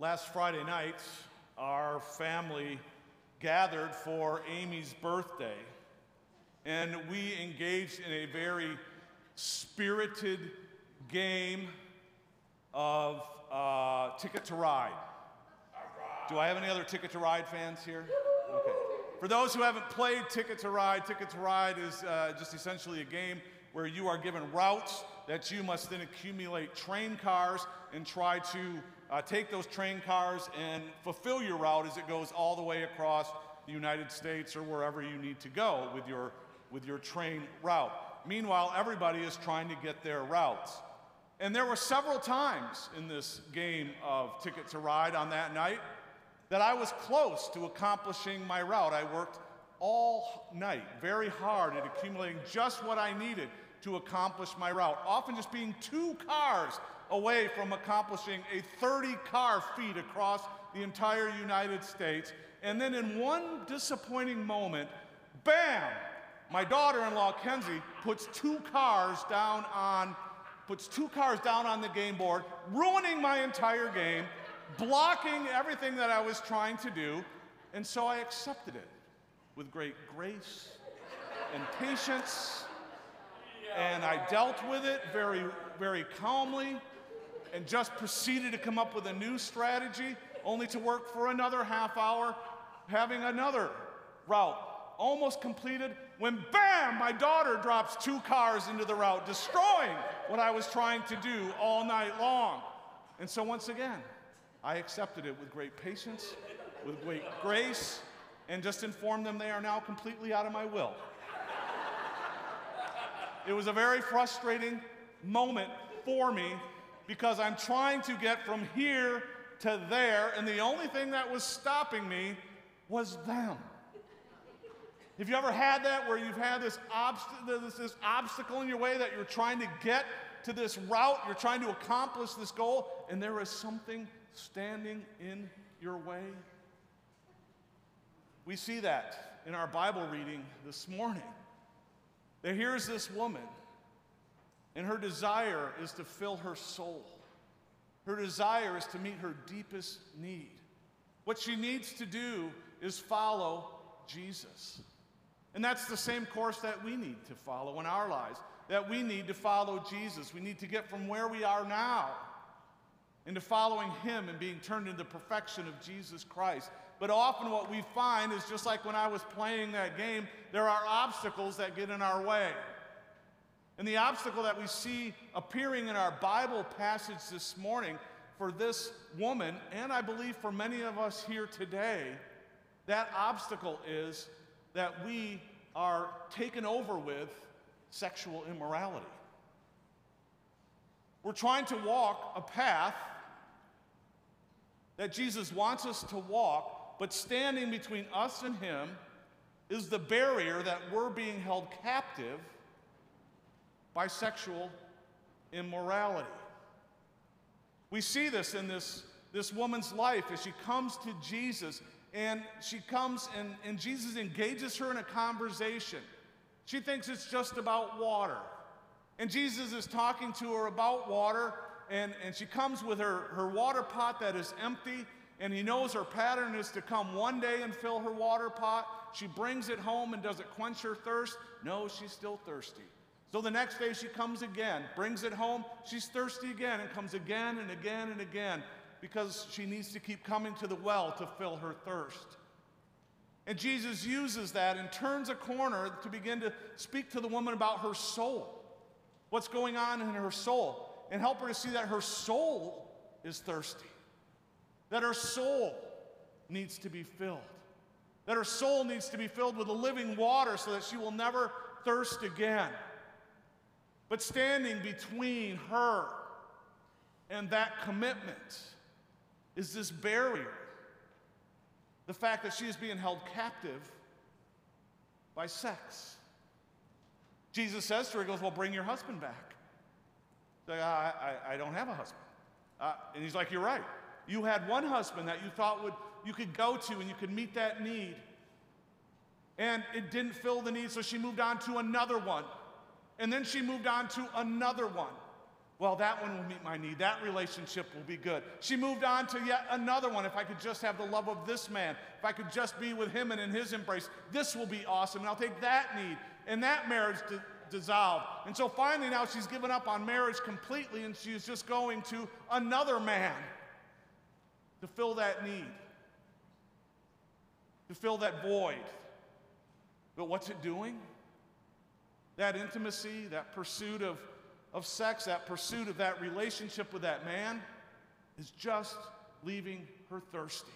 Last Friday night, our family gathered for Amy's birthday, and we engaged in a very spirited game of uh, Ticket to Ride. Do I have any other Ticket to Ride fans here? Okay. For those who haven't played Ticket to Ride, Ticket to Ride is uh, just essentially a game where you are given routes that you must then accumulate train cars and try to uh, take those train cars and fulfill your route as it goes all the way across the United States or wherever you need to go with your, with your train route. Meanwhile, everybody is trying to get their routes. And there were several times in this game of Ticket to Ride on that night that I was close to accomplishing my route. I worked all night very hard at accumulating just what I needed to accomplish my route, often just being two cars away from accomplishing a 30 car feat across the entire United States. And then in one disappointing moment, bam, my daughter-in-law Kenzie puts two cars down on puts two cars down on the game board, ruining my entire game, blocking everything that I was trying to do. And so I accepted it with great grace and patience. And I dealt with it very, very calmly and just proceeded to come up with a new strategy, only to work for another half hour, having another route almost completed when bam, my daughter drops two cars into the route, destroying what I was trying to do all night long. And so once again, I accepted it with great patience, with great grace, and just informed them they are now completely out of my will. It was a very frustrating moment for me because I'm trying to get from here to there, and the only thing that was stopping me was them. Have you ever had that where you've had this, obst- this, this obstacle in your way that you're trying to get to this route, you're trying to accomplish this goal, and there is something standing in your way? We see that in our Bible reading this morning. That here's this woman, and her desire is to fill her soul. Her desire is to meet her deepest need. What she needs to do is follow Jesus. And that's the same course that we need to follow in our lives. That we need to follow Jesus. We need to get from where we are now into following Him and being turned into the perfection of Jesus Christ. But often, what we find is just like when I was playing that game, there are obstacles that get in our way. And the obstacle that we see appearing in our Bible passage this morning for this woman, and I believe for many of us here today, that obstacle is that we are taken over with sexual immorality. We're trying to walk a path that Jesus wants us to walk, but standing between us and Him is the barrier that we're being held captive by sexual immorality. We see this in this, this woman's life as she comes to Jesus and she comes and, and Jesus engages her in a conversation. She thinks it's just about water. And Jesus is talking to her about water, and, and she comes with her, her water pot that is empty, and he knows her pattern is to come one day and fill her water pot. She brings it home and does it quench her thirst? No, she's still thirsty. So the next day she comes again, brings it home, she's thirsty again, and comes again and again and again because she needs to keep coming to the well to fill her thirst. And Jesus uses that and turns a corner to begin to speak to the woman about her soul. What's going on in her soul? and help her to see that her soul is thirsty, that her soul needs to be filled, that her soul needs to be filled with the living water so that she will never thirst again. But standing between her and that commitment is this barrier the fact that she is being held captive by sex. Jesus says to her, He goes, Well, bring your husband back. She's Like, I, I, I don't have a husband. Uh, and he's like, You're right. You had one husband that you thought would, you could go to and you could meet that need. And it didn't fill the need, so she moved on to another one. And then she moved on to another one. well, that one will meet my need. That relationship will be good. She moved on to yet another one. If I could just have the love of this man, if I could just be with him and in his embrace, this will be awesome. And I'll take that need. And that marriage di- dissolved. And so finally, now she's given up on marriage completely and she's just going to another man to fill that need, to fill that void. But what's it doing? That intimacy, that pursuit of of sex, that pursuit of that relationship with that man, is just leaving her thirsty.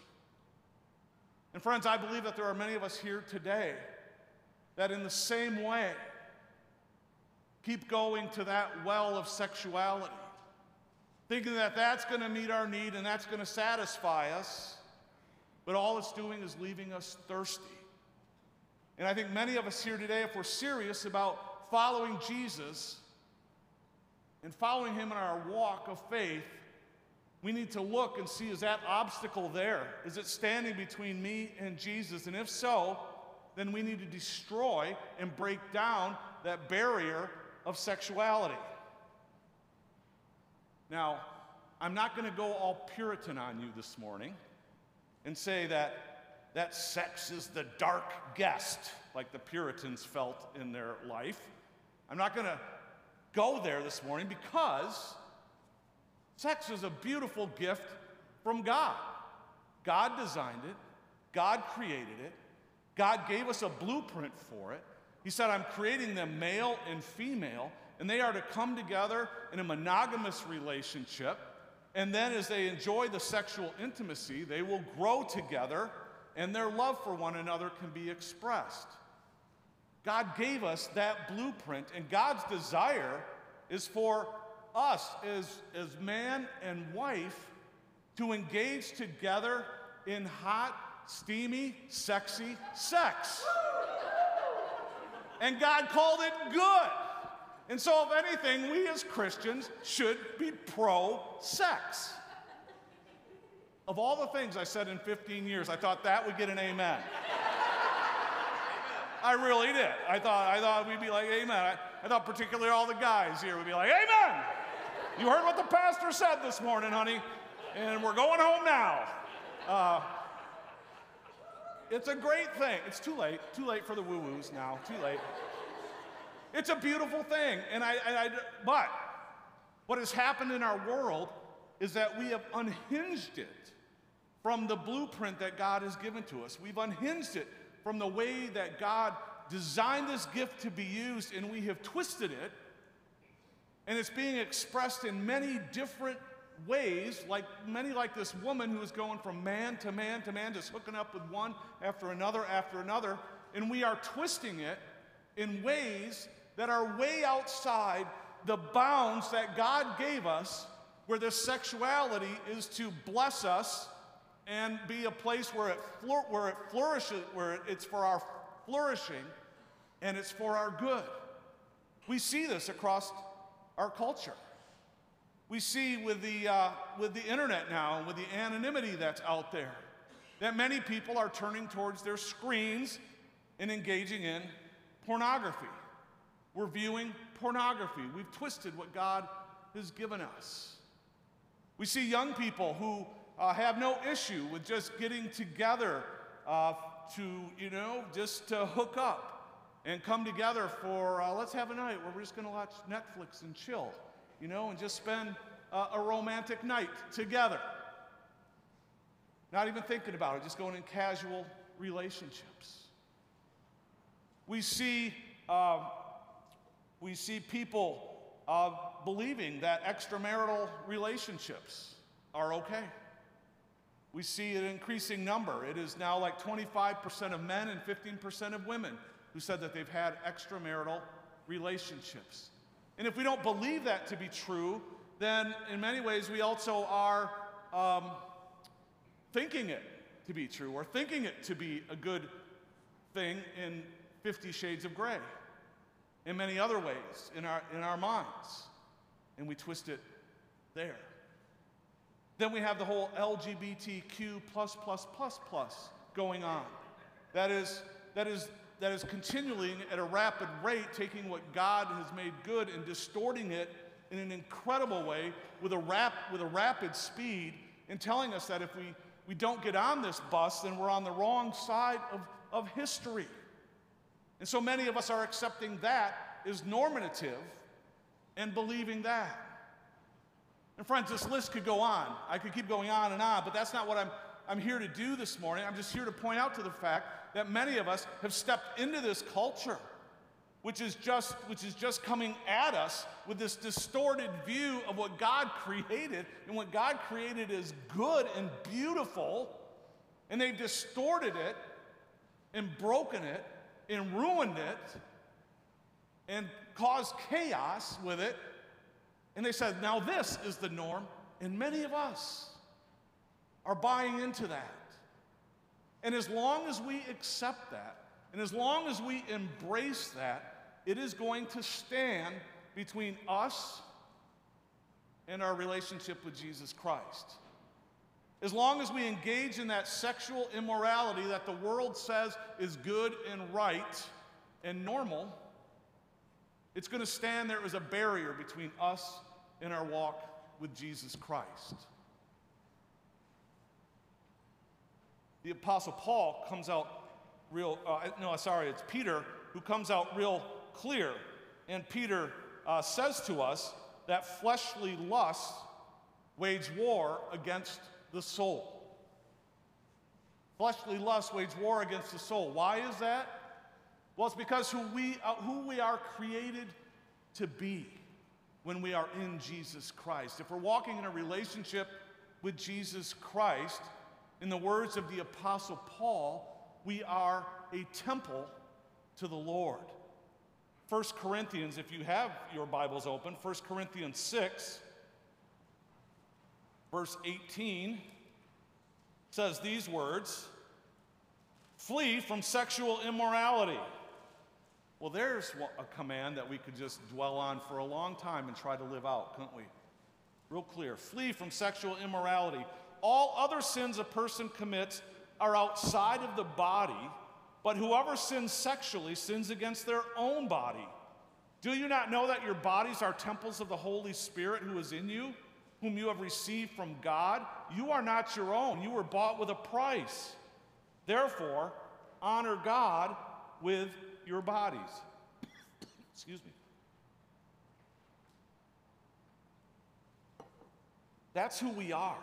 And friends, I believe that there are many of us here today that, in the same way, keep going to that well of sexuality, thinking that that's going to meet our need and that's going to satisfy us, but all it's doing is leaving us thirsty. And I think many of us here today, if we're serious about following Jesus, and following Him in our walk of faith, we need to look and see is that obstacle there? Is it standing between me and Jesus? And if so, then we need to destroy and break down that barrier of sexuality. Now, I'm not going to go all Puritan on you this morning and say that that sex is the dark guest, like the Puritans felt in their life. I'm not going to go there this morning because sex is a beautiful gift from God. God designed it, God created it, God gave us a blueprint for it. He said, I'm creating them male and female, and they are to come together in a monogamous relationship. And then, as they enjoy the sexual intimacy, they will grow together and their love for one another can be expressed. God gave us that blueprint, and God's desire is for us as, as man and wife to engage together in hot, steamy, sexy sex. And God called it good. And so, if anything, we as Christians should be pro sex. Of all the things I said in 15 years, I thought that would get an amen. I really did. I thought, I thought we'd be like, amen. I, I thought particularly all the guys here would be like, amen. You heard what the pastor said this morning, honey, and we're going home now. Uh, it's a great thing. It's too late. Too late for the woo woos now. Too late. It's a beautiful thing. And I, and I, but what has happened in our world is that we have unhinged it from the blueprint that God has given to us. We've unhinged it from the way that God designed this gift to be used, and we have twisted it, and it's being expressed in many different ways, like many like this woman who is going from man to man to man, just hooking up with one after another after another, and we are twisting it in ways that are way outside the bounds that God gave us, where this sexuality is to bless us and be a place where it, where it flourishes, where it's for our flourishing and it's for our good. We see this across our culture. We see with the, uh, with the internet now and with the anonymity that's out there that many people are turning towards their screens and engaging in pornography. We're viewing pornography. We've twisted what God has given us. We see young people who uh, have no issue with just getting together uh, to, you know, just to hook up and come together for, uh, let's have a night where we're just going to watch Netflix and chill, you know, and just spend uh, a romantic night together. Not even thinking about it, just going in casual relationships. We see, uh, we see people uh, believing that extramarital relationships are okay. We see an increasing number. It is now like 25% of men and 15% of women who said that they've had extramarital relationships. And if we don't believe that to be true, then in many ways we also are um, thinking it to be true or thinking it to be a good thing in Fifty Shades of Grey, in many other ways in our, in our minds. And we twist it there. Then we have the whole LGBTQ plus plus plus plus going on. That is, that is, that is continuing at a rapid rate, taking what God has made good and distorting it in an incredible way with a, rap, with a rapid speed and telling us that if we, we don't get on this bus, then we're on the wrong side of, of history. And so many of us are accepting that as normative and believing that. And friends, this list could go on. I could keep going on and on, but that's not what I'm, I'm here to do this morning. I'm just here to point out to the fact that many of us have stepped into this culture, which is just, which is just coming at us with this distorted view of what God created. And what God created is good and beautiful. And they've distorted it and broken it and ruined it and caused chaos with it. And they said, now this is the norm. And many of us are buying into that. And as long as we accept that, and as long as we embrace that, it is going to stand between us and our relationship with Jesus Christ. As long as we engage in that sexual immorality that the world says is good and right and normal, it's going to stand there as a barrier between us and our walk with Jesus Christ. The Apostle Paul comes out real, uh, no, sorry, it's Peter who comes out real clear. And Peter uh, says to us that fleshly lust wage war against the soul. Fleshly lust wage war against the soul. Why is that? Well, it's because who we, uh, who we are created to be when we are in Jesus Christ. If we're walking in a relationship with Jesus Christ, in the words of the Apostle Paul, we are a temple to the Lord. 1 Corinthians, if you have your Bibles open, 1 Corinthians 6, verse 18 says these words Flee from sexual immorality. Well, there's a command that we could just dwell on for a long time and try to live out, couldn't we? Real clear. Flee from sexual immorality. All other sins a person commits are outside of the body, but whoever sins sexually sins against their own body. Do you not know that your bodies are temples of the Holy Spirit who is in you? whom you have received from God, you are not your own. You were bought with a price. Therefore, honor God with your bodies. Excuse me. That's who we are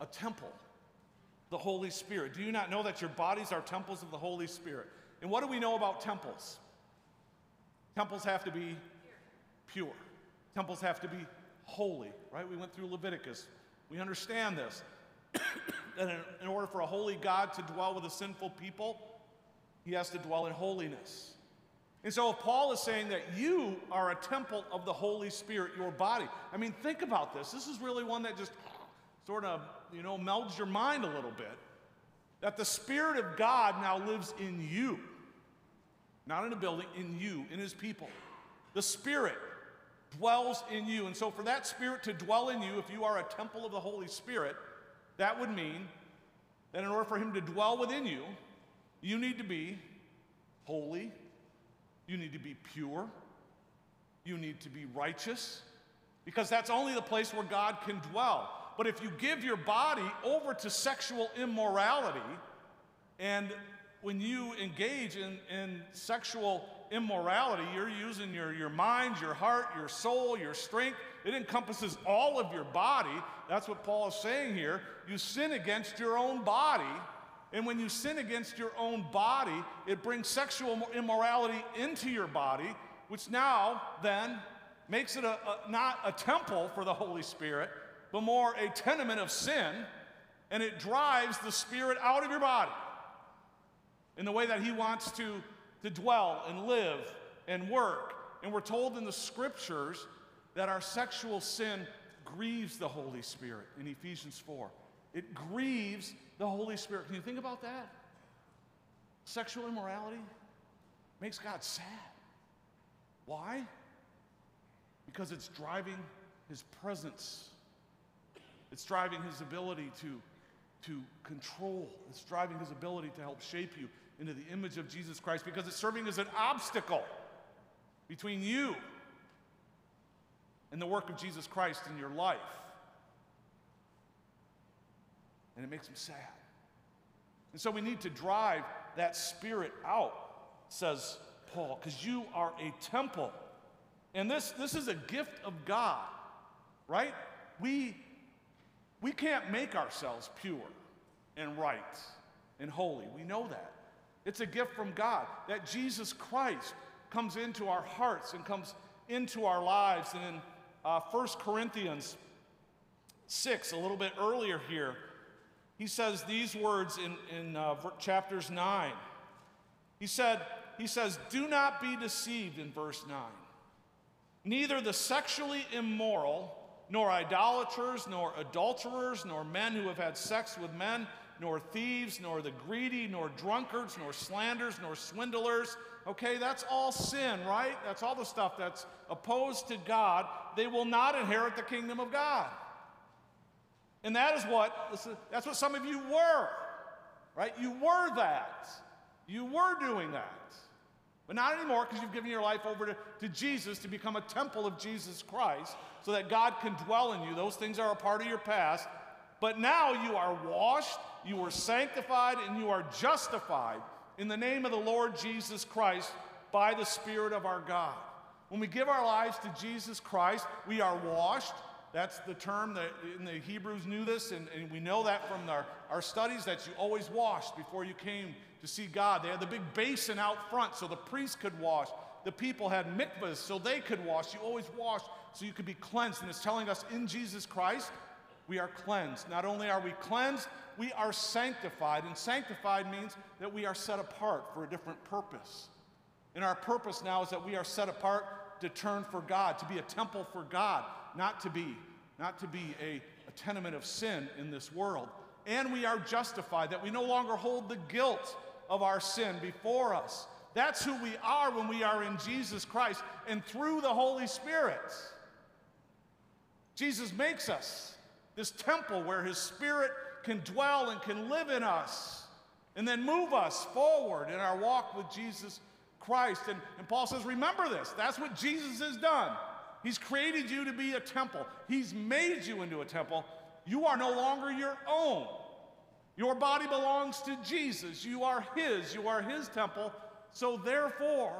a temple, the Holy Spirit. Do you not know that your bodies are temples of the Holy Spirit? And what do we know about temples? Temples have to be pure, temples have to be holy, right? We went through Leviticus. We understand this. that in, in order for a holy God to dwell with a sinful people, he has to dwell in holiness. And so if Paul is saying that you are a temple of the Holy Spirit, your body. I mean, think about this. This is really one that just sort of, you know, melds your mind a little bit. That the Spirit of God now lives in you. Not in a building, in you, in his people. The Spirit dwells in you. And so, for that Spirit to dwell in you, if you are a temple of the Holy Spirit, that would mean that in order for Him to dwell within you, you need to be holy, you need to be pure, you need to be righteous, because that's only the place where God can dwell. But if you give your body over to sexual immorality, and when you engage in, in sexual immorality, you're using your, your mind, your heart, your soul, your strength. It encompasses all of your body. That's what Paul is saying here. You sin against your own body. And when you sin against your own body, it brings sexual immorality into your body, which now then makes it a, a, not a temple for the Holy Spirit, but more a tenement of sin, and it drives the Spirit out of your body in the way that He wants to to dwell and live and work. And we're told in the scriptures that our sexual sin grieves the Holy Spirit in Ephesians 4. It grieves the Holy Spirit. Can you think about that? Sexual immorality makes God sad. Why? Because it's driving his presence. It's driving his ability to, to control. It's driving his ability to help shape you into the image of Jesus Christ because it's serving as an obstacle between you and the work of Jesus Christ in your life. And it makes them sad. And so we need to drive that spirit out, says Paul, because you are a temple. And this, this is a gift of God, right? We, we can't make ourselves pure and right and holy. We know that. It's a gift from God that Jesus Christ comes into our hearts and comes into our lives. And in uh, 1 Corinthians 6, a little bit earlier here, he says these words in, in uh, chapters 9. He said, he says, Do not be deceived in verse 9. Neither the sexually immoral, nor idolaters, nor adulterers, nor men who have had sex with men, nor thieves, nor the greedy, nor drunkards, nor slanders, nor swindlers. Okay, that's all sin, right? That's all the stuff that's opposed to God. They will not inherit the kingdom of God. And that is what, that's what some of you were, right? You were that. You were doing that. But not anymore because you've given your life over to, to Jesus to become a temple of Jesus Christ so that God can dwell in you. Those things are a part of your past. But now you are washed, you are sanctified, and you are justified in the name of the Lord Jesus Christ by the Spirit of our God. When we give our lives to Jesus Christ, we are washed, that's the term that in the Hebrews knew this, and, and we know that from our, our studies that you always washed before you came to see God. They had the big basin out front so the priest could wash. The people had mikvahs so they could wash. You always washed so you could be cleansed. And it's telling us in Jesus Christ, we are cleansed. Not only are we cleansed, we are sanctified. And sanctified means that we are set apart for a different purpose. And our purpose now is that we are set apart to turn for God, to be a temple for God not to be, not to be a, a tenement of sin in this world. And we are justified, that we no longer hold the guilt of our sin before us. That's who we are when we are in Jesus Christ and through the Holy Spirit. Jesus makes us this temple where His Spirit can dwell and can live in us and then move us forward in our walk with Jesus Christ. And, and Paul says, Remember this. That's what Jesus has done. He's created you to be a temple, He's made you into a temple. You are no longer your own. Your body belongs to Jesus. You are His. You are His temple. So, therefore,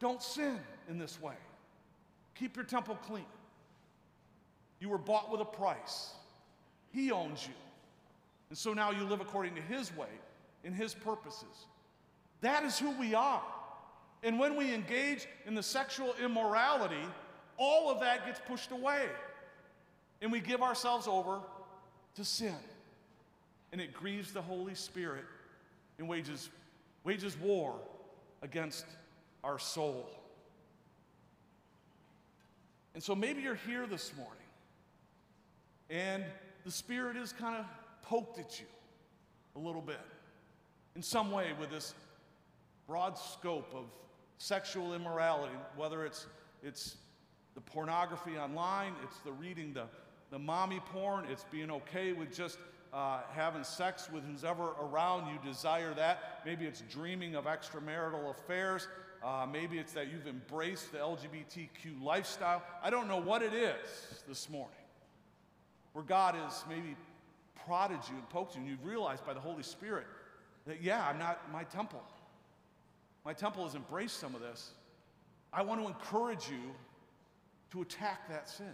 don't sin in this way. Keep your temple clean. You were bought with a price, He owns you. And so now you live according to His way, in His purposes. That is who we are. And when we engage in the sexual immorality, all of that gets pushed away. And we give ourselves over to sin. And it grieves the Holy Spirit and wages, wages war against our soul. And so maybe you're here this morning and the Spirit is kind of poked at you a little bit in some way with this broad scope of sexual immorality, whether it's, it's the pornography online, it's the reading the, the mommy porn, it's being okay with just uh, having sex with who's ever around you, desire that. Maybe it's dreaming of extramarital affairs. Uh, maybe it's that you've embraced the LGBTQ lifestyle. I don't know what it is this morning where God has maybe prodded you and poked you, and you've realized by the Holy Spirit that, yeah, I'm not my temple. My temple has embraced some of this. I want to encourage you to attack that sin.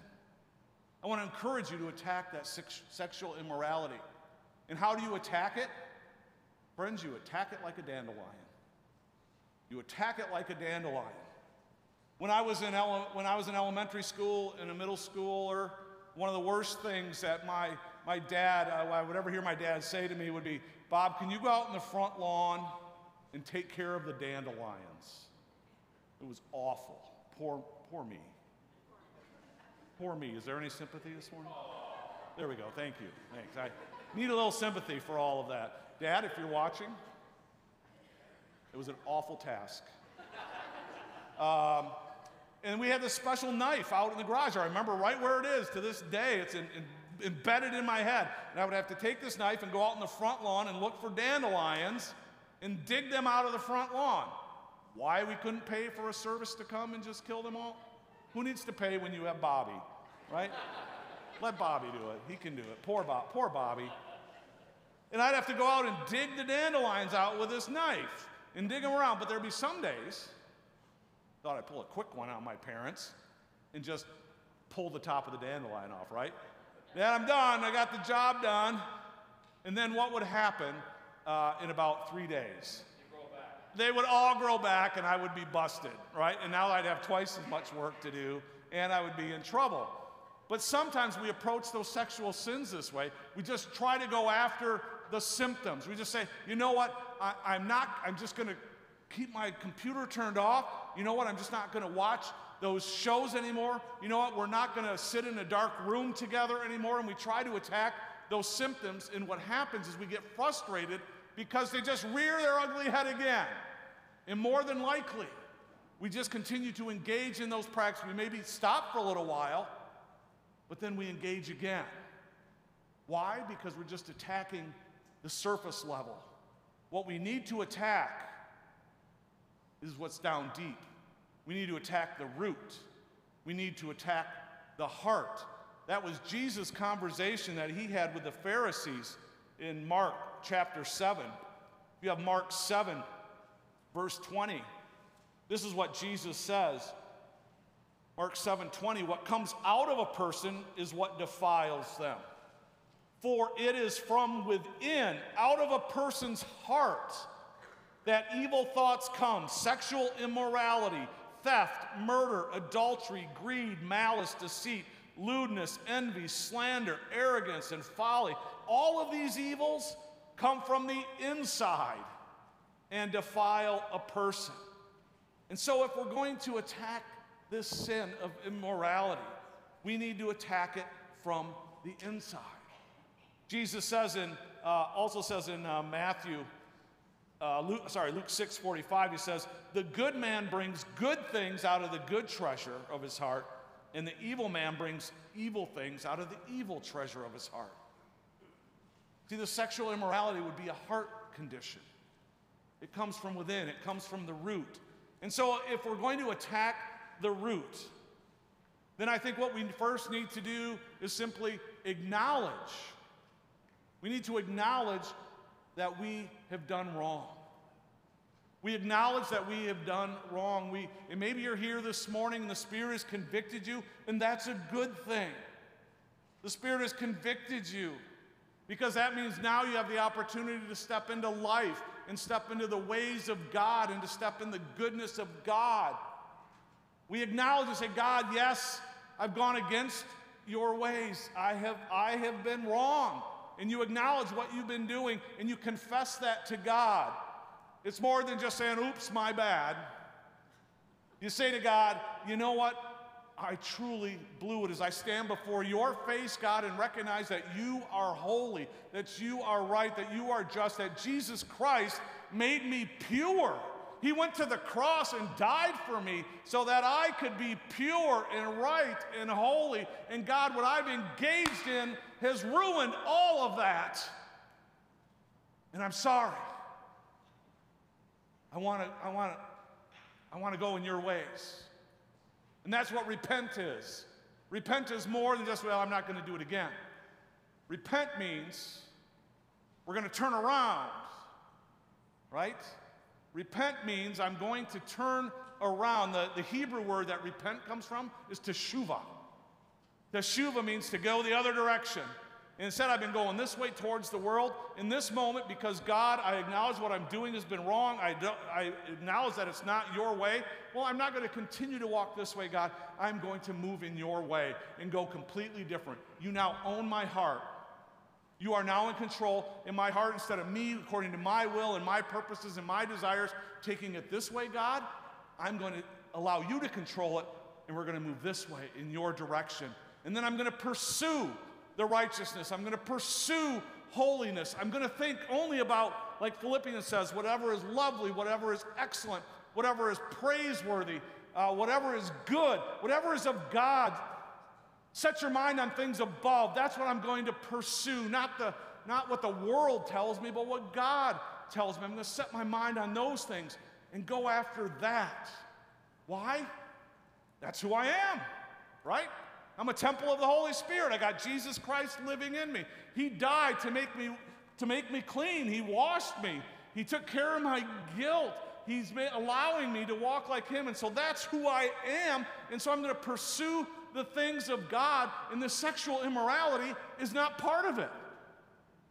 I want to encourage you to attack that sex- sexual immorality. And how do you attack it? Friends, you attack it like a dandelion. You attack it like a dandelion. When I was in, ele- when I was in elementary school and a middle schooler, one of the worst things that my, my dad, uh, I would ever hear my dad say to me would be, Bob, can you go out in the front lawn and take care of the dandelions. It was awful. Poor, poor me. Poor me. Is there any sympathy this morning? There we go. Thank you. Thanks. I need a little sympathy for all of that. Dad, if you're watching, it was an awful task. Um, and we had this special knife out in the garage. I remember right where it is to this day. It's in, in, embedded in my head. And I would have to take this knife and go out in the front lawn and look for dandelions and dig them out of the front lawn. Why we couldn't pay for a service to come and just kill them all? Who needs to pay when you have Bobby, right? Let Bobby do it. He can do it. Poor, Bob, poor Bobby. And I'd have to go out and dig the dandelions out with this knife and dig them around. But there'd be some days, thought I'd pull a quick one on my parents and just pull the top of the dandelion off, right? Then I'm done. I got the job done. And then what would happen uh, in about three days? They would all grow back and I would be busted, right? And now I'd have twice as much work to do and I would be in trouble. But sometimes we approach those sexual sins this way. We just try to go after the symptoms. We just say, you know what? I, am not, I'm just going to keep my computer turned off. You know what? I'm just not going to watch those shows anymore. You know what? We're not going to sit in a dark room together anymore. And we try to attack those symptoms. And what happens is we get frustrated because they just rear their ugly head again. And more than likely, we just continue to engage in those practices. We maybe stop for a little while but then we engage again. Why? Because we're just attacking the surface level. What we need to attack is what's down deep. We need to attack the root. We need to attack the heart. That was Jesus' conversation that he had with the Pharisees in Mark chapter 7. You have Mark 7, verse 20. This is what Jesus says Mark 7:20, what comes out of a person is what defiles them. For it is from within, out of a person's heart, that evil thoughts come sexual immorality, theft, murder, adultery, greed, malice, deceit, lewdness, envy, slander, arrogance, and folly. All of these evils come from the inside and defile a person. And so, if we're going to attack this sin of immorality. We need to attack it from the inside. Jesus says in, uh, also says in uh, Matthew, uh, Luke, sorry, Luke 6 45, he says, The good man brings good things out of the good treasure of his heart, and the evil man brings evil things out of the evil treasure of his heart. See, the sexual immorality would be a heart condition. It comes from within, it comes from the root. And so, if we're going to attack the root, then I think what we first need to do is simply acknowledge. We need to acknowledge that we have done wrong. We acknowledge that we have done wrong. We, and maybe you're here this morning and the Spirit has convicted you, and that's a good thing. The Spirit has convicted you because that means now you have the opportunity to step into life and step into the ways of God and to step in the goodness of God. We acknowledge and say, God, yes, I've gone against your ways. I have, I have been wrong. And you acknowledge what you've been doing and you confess that to God. It's more than just saying, oops, my bad. You say to God, you know what? I truly blew it as I stand before your face, God, and recognize that you are holy, that you are right, that you are just, that Jesus Christ made me pure. He went to the cross and died for me so that I could be pure and right and holy. And God, what I've engaged in has ruined all of that. And I'm sorry. I want to I want to I want to go in your ways. And that's what repent is. Repent is more than just, well, I'm not going to do it again. Repent means we're going to turn around, right? Repent means I'm going to turn around. The, the Hebrew word that repent comes from is teshuva. Teshuva means to go the other direction. Instead, I've been going this way towards the world. In this moment, because God, I acknowledge what I'm doing has been wrong. I, I acknowledge that it's not your way. Well, I'm not going to continue to walk this way, God. I'm going to move in your way and go completely different. You now own my heart. You are now in control in my heart instead of me, according to my will and my purposes and my desires, taking it this way, God. I'm going to allow you to control it, and we're going to move this way in your direction. And then I'm going to pursue the righteousness. I'm going to pursue holiness. I'm going to think only about, like Philippians says, whatever is lovely, whatever is excellent, whatever is praiseworthy, uh, whatever is good, whatever is of God, Set your mind on things above. That's what I'm going to pursue, not, the, not what the world tells me, but what God tells me. I'm going to set my mind on those things and go after that. Why? That's who I am, right? I'm a temple of the Holy Spirit. I got Jesus Christ living in me. He died to make me to make me clean. He washed me. He took care of my guilt. He's allowing me to walk like him. And so that's who I am. And so I'm going to pursue the things of God, and the sexual immorality is not part of it.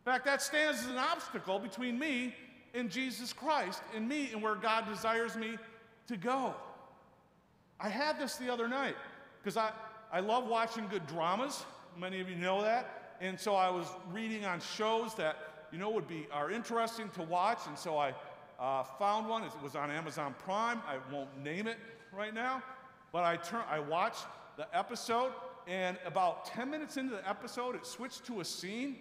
In fact, that stands as an obstacle between me and Jesus Christ, and me and where God desires me to go. I had this the other night because I, I love watching good dramas. Many of you know that. And so I was reading on shows that, you know, would be are interesting to watch. And so I uh, found one. It was on Amazon Prime. I won't name it right now. But I, turn, I watched the episode, and about 10 minutes into the episode, it switched to a scene,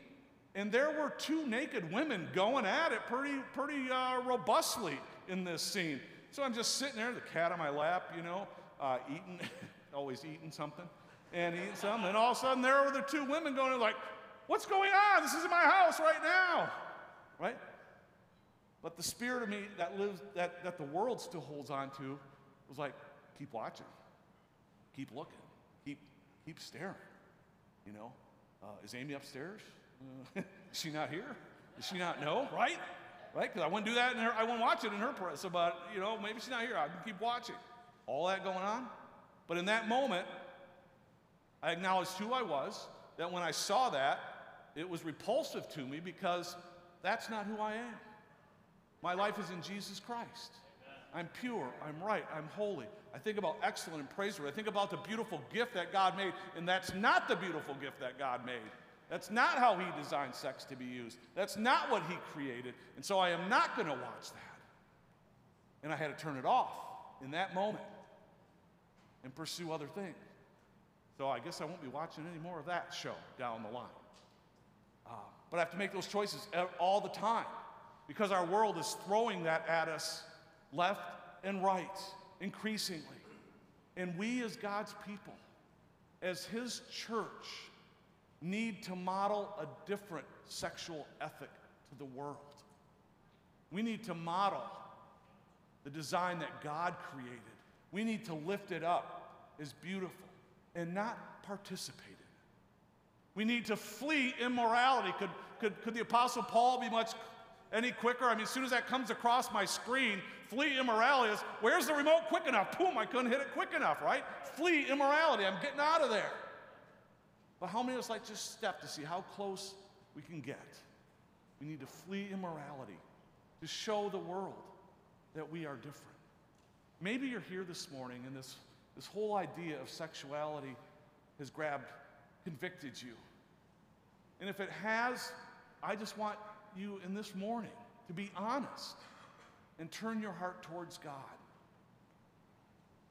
and there were two naked women going at it pretty, pretty uh, robustly in this scene. So I'm just sitting there, the cat on my lap, you know, uh, eating, always eating something, and eating something, and all of a sudden there were the two women going like, what's going on? This is in my house right now, right? But the spirit of me that lives, that, that the world still holds on to, was like, keep watching, keep looking, keep, keep staring. You know, uh, is Amy upstairs? Uh, is she not here? Does she not know? Right? Right? Because I wouldn't do that in her, I wouldn't watch it in her presence. But, you know, maybe she's not here. I can keep watching. All that going on. But in that moment, I acknowledged who I was, that when I saw that, it was repulsive to me because that's not who I am. My life is in Jesus Christ. I'm pure, I'm right, I'm holy. I think about excellent and praiseworthy. I think about the beautiful gift that God made, and that's not the beautiful gift that God made. That's not how He designed sex to be used. That's not what He created. And so I am not going to watch that. And I had to turn it off in that moment and pursue other things. So I guess I won't be watching any more of that show down the line. Uh, but I have to make those choices all the time because our world is throwing that at us left and right increasingly. And we, as God's people, as His church, need to model a different sexual ethic to the world. We need to model the design that God created. We need to lift it up as beautiful and not participate in it. We need to flee immorality. Could, could, could the Apostle Paul be much any quicker? I mean, as soon as that comes across my screen, flee immorality is where's the remote quick enough? Boom, I couldn't hit it quick enough, right? Flee immorality. I'm getting out of there. But how many of us like just step to see how close we can get? We need to flee immorality to show the world that we are different. Maybe you're here this morning in this, this whole idea of sexuality has grabbed, convicted you. And if it has, I just want you in this morning to be honest and turn your heart towards God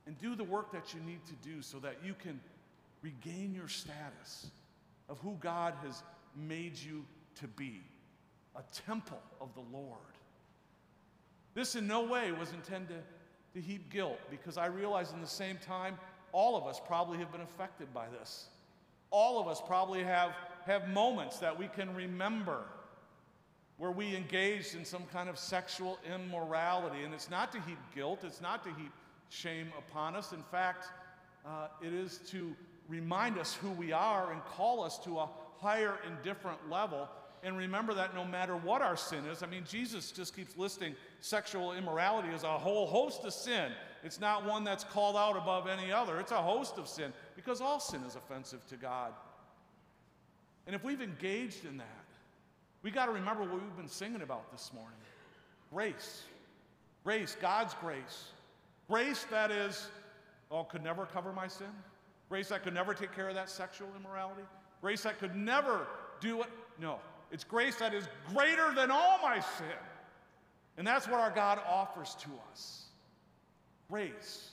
and do the work that you need to do so that you can regain your status of who God has made you to be a temple of the Lord. This in no way was intended to heap guilt because I realize in the same time, all of us probably have been affected by this. All of us probably have, have moments that we can remember where we engaged in some kind of sexual immorality. And it's not to heap guilt, it's not to heap shame upon us. In fact, uh, it is to remind us who we are and call us to a higher and different level. And remember that no matter what our sin is, I mean, Jesus just keeps listing sexual immorality is a whole host of sin. It's not one that's called out above any other, it's a host of sin because all sin is offensive to God. And if we've engaged in that, we got to remember what we've been singing about this morning grace. Grace, God's grace. Grace that is, oh, could never cover my sin. Grace that could never take care of that sexual immorality. Grace that could never do it. No, it's grace that is greater than all my sin. And that's what our God offers to us grace.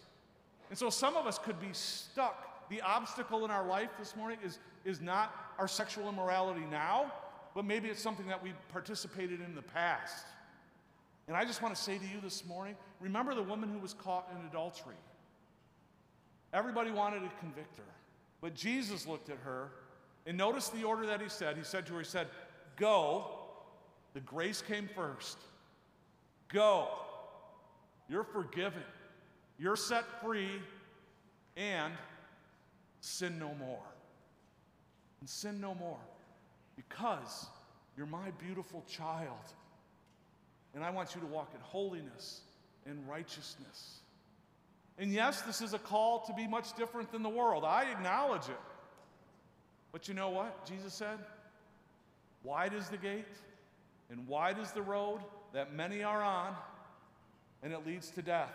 And so some of us could be stuck. The obstacle in our life this morning is, is not our sexual immorality now, but maybe it's something that we participated in, the past. And I just want to say to you this morning remember the woman who was caught in adultery. Everybody wanted to convict her. But Jesus looked at her and noticed the order that he said. He said to her, He said, Go. The grace came first. Go. You're forgiven. You're set free. and sin no more. And sin no more because you're my beautiful child. And I want you to walk in holiness and righteousness. And yes, this is a call to be much different than the world. I acknowledge it. But you know what? Jesus said, Wide is the gate and wide is the road that many are on, and it leads to death.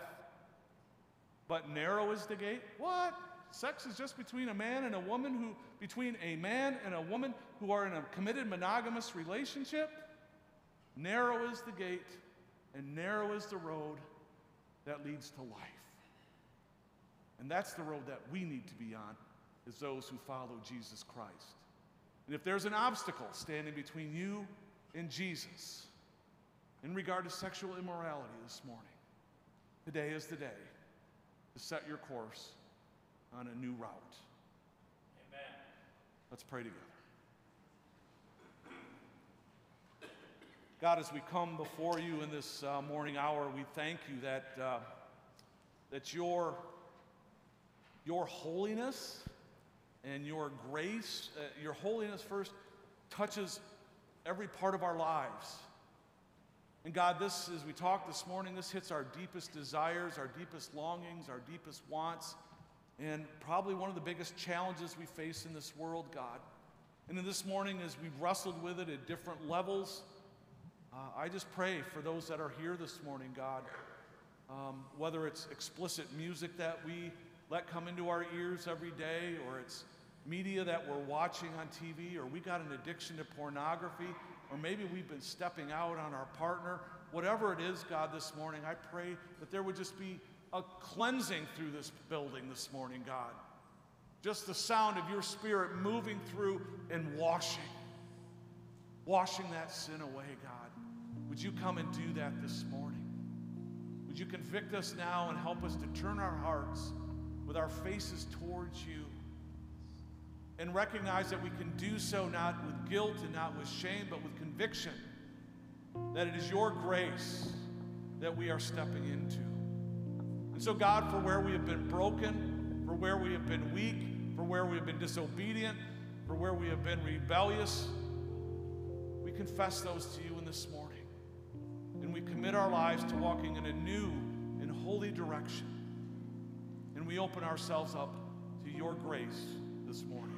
But narrow is the gate. What? Sex is just between a man and a woman who, between a man and a woman who are in a committed monogamous relationship? Narrow is the gate and narrow is the road that leads to life. And that's the road that we need to be on as those who follow Jesus Christ. And if there's an obstacle standing between you and Jesus in regard to sexual immorality this morning, today is the day to set your course on a new route. Amen. Let's pray together. God, as we come before you in this uh, morning hour, we thank you that, uh, that your, your holiness and your grace, uh, your holiness first, touches every part of our lives. And God, this, as we talk this morning, this hits our deepest desires, our deepest longings, our deepest wants, and probably one of the biggest challenges we face in this world, God. And in this morning, as we've wrestled with it at different levels, uh, I just pray for those that are here this morning, God, um, whether it's explicit music that we let come into our ears every day, or it's media that we're watching on TV, or we got an addiction to pornography, or maybe we've been stepping out on our partner. Whatever it is, God, this morning, I pray that there would just be a cleansing through this building this morning, God. Just the sound of your spirit moving through and washing, washing that sin away, God. Would you come and do that this morning? Would you convict us now and help us to turn our hearts with our faces towards you and recognize that we can do so not with guilt and not with shame, but with conviction that it is your grace that we are stepping into. And so, God, for where we have been broken, for where we have been weak, for where we have been disobedient, for where we have been rebellious, we confess those to you in this morning and we commit our lives to walking in a new and holy direction. And we open ourselves up to your grace this morning.